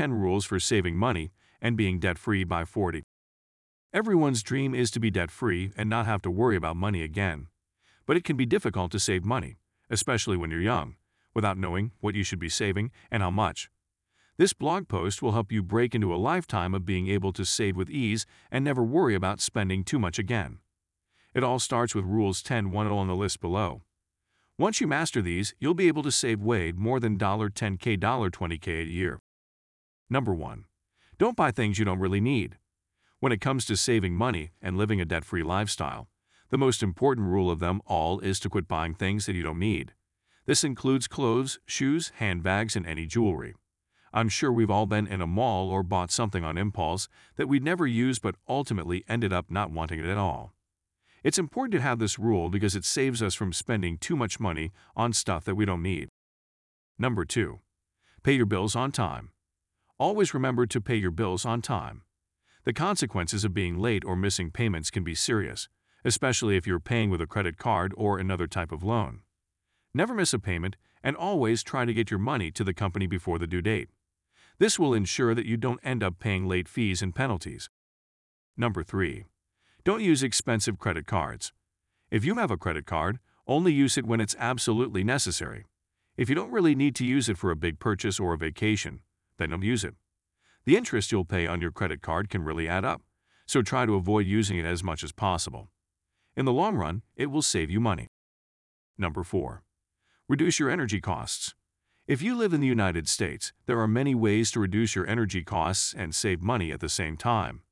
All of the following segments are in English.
10 rules for saving money and being debt-free by 40. Everyone's dream is to be debt-free and not have to worry about money again. But it can be difficult to save money, especially when you're young, without knowing what you should be saving and how much. This blog post will help you break into a lifetime of being able to save with ease and never worry about spending too much again. It all starts with Rules 10 1 on the list below. Once you master these, you'll be able to save way more than $10k $20k a year. Number 1. Don't buy things you don't really need. When it comes to saving money and living a debt-free lifestyle, the most important rule of them all is to quit buying things that you don't need. This includes clothes, shoes, handbags, and any jewelry. I'm sure we've all been in a mall or bought something on impulse that we'd never use but ultimately ended up not wanting it at all. It's important to have this rule because it saves us from spending too much money on stuff that we don't need. Number 2. Pay your bills on time. Always remember to pay your bills on time. The consequences of being late or missing payments can be serious, especially if you're paying with a credit card or another type of loan. Never miss a payment and always try to get your money to the company before the due date. This will ensure that you don't end up paying late fees and penalties. Number 3. Don't use expensive credit cards. If you have a credit card, only use it when it's absolutely necessary. If you don't really need to use it for a big purchase or a vacation, then don't use it. The interest you'll pay on your credit card can really add up, so try to avoid using it as much as possible. In the long run, it will save you money. Number 4. Reduce your energy costs. If you live in the United States, there are many ways to reduce your energy costs and save money at the same time.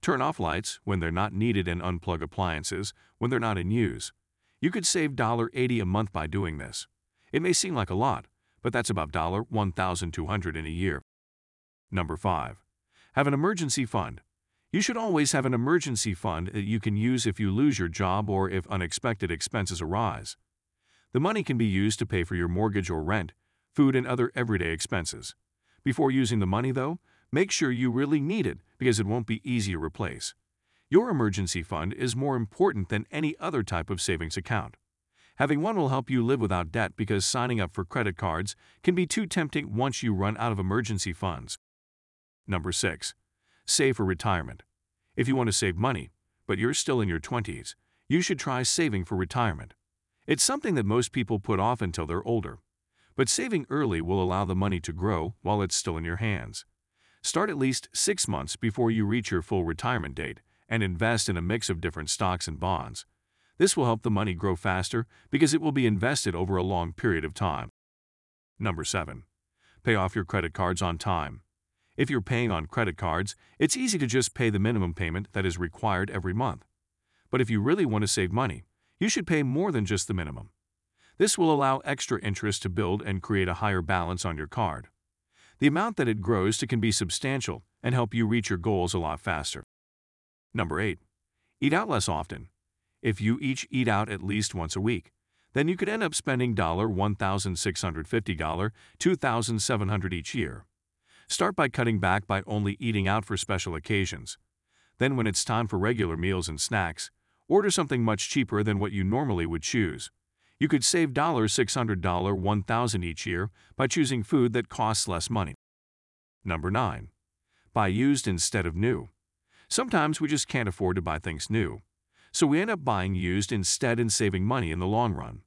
Turn off lights when they're not needed and unplug appliances when they're not in use. You could save $1.80 a month by doing this. It may seem like a lot, but that's about $1,200 in a year. Number 5. Have an emergency fund. You should always have an emergency fund that you can use if you lose your job or if unexpected expenses arise. The money can be used to pay for your mortgage or rent, food, and other everyday expenses. Before using the money, though, make sure you really need it because it won't be easy to replace. Your emergency fund is more important than any other type of savings account. Having one will help you live without debt because signing up for credit cards can be too tempting once you run out of emergency funds. Number 6. Save for retirement. If you want to save money, but you're still in your 20s, you should try saving for retirement. It's something that most people put off until they're older. But saving early will allow the money to grow while it's still in your hands. Start at least six months before you reach your full retirement date and invest in a mix of different stocks and bonds. This will help the money grow faster because it will be invested over a long period of time. Number 7. Pay off your credit cards on time. If you're paying on credit cards, it's easy to just pay the minimum payment that is required every month. But if you really want to save money, you should pay more than just the minimum. This will allow extra interest to build and create a higher balance on your card. The amount that it grows to can be substantial and help you reach your goals a lot faster. Number 8. Eat out less often. If you each eat out at least once a week, then you could end up spending $1,650, $2,700 each year. Start by cutting back by only eating out for special occasions. Then when it's time for regular meals and snacks, order something much cheaper than what you normally would choose. You could save $600, $1,000 each year by choosing food that costs less money. Number 9. Buy used instead of new. Sometimes we just can't afford to buy things new, so we end up buying used instead and saving money in the long run.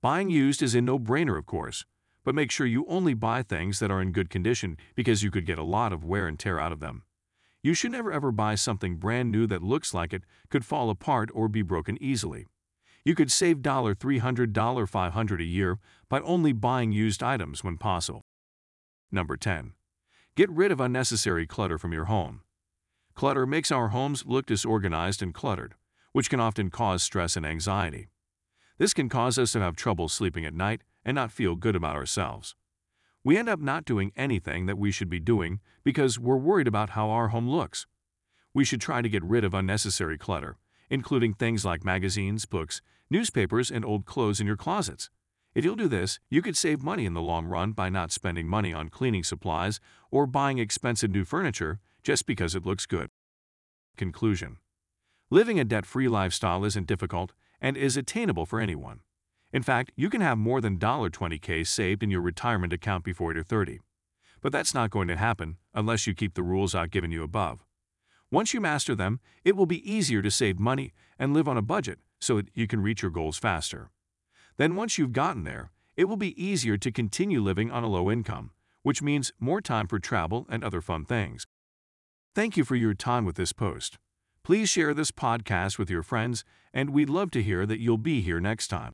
Buying used is a no-brainer, of course, but make sure you only buy things that are in good condition because you could get a lot of wear and tear out of them. You should never ever buy something brand new that looks like it could fall apart or be broken easily. You could save $300, $500 a year by only buying used items when possible. Number 10. Get rid of unnecessary clutter from your home. Clutter makes our homes look disorganized and cluttered, which can often cause stress and anxiety. This can cause us to have trouble sleeping at night and not feel good about ourselves. We end up not doing anything that we should be doing because we're worried about how our home looks. We should try to get rid of unnecessary clutter, including things like magazines, books, newspapers, and old clothes in your closets. If you'll do this, you could save money in the long run by not spending money on cleaning supplies or buying expensive new furniture just because it looks good. Conclusion Living a debt-free lifestyle isn't difficult and is attainable for anyone. In fact, you can have more than 20K saved in your retirement account before you're 30. but that's not going to happen unless you keep the rules I've given you above. Once you master them, it will be easier to save money and live on a budget so that you can reach your goals faster. Then once you've gotten there, it will be easier to continue living on a low income, which means more time for travel and other fun things. Thank you for your time with this post. Please share this podcast with your friends, and we'd love to hear that you'll be here next time.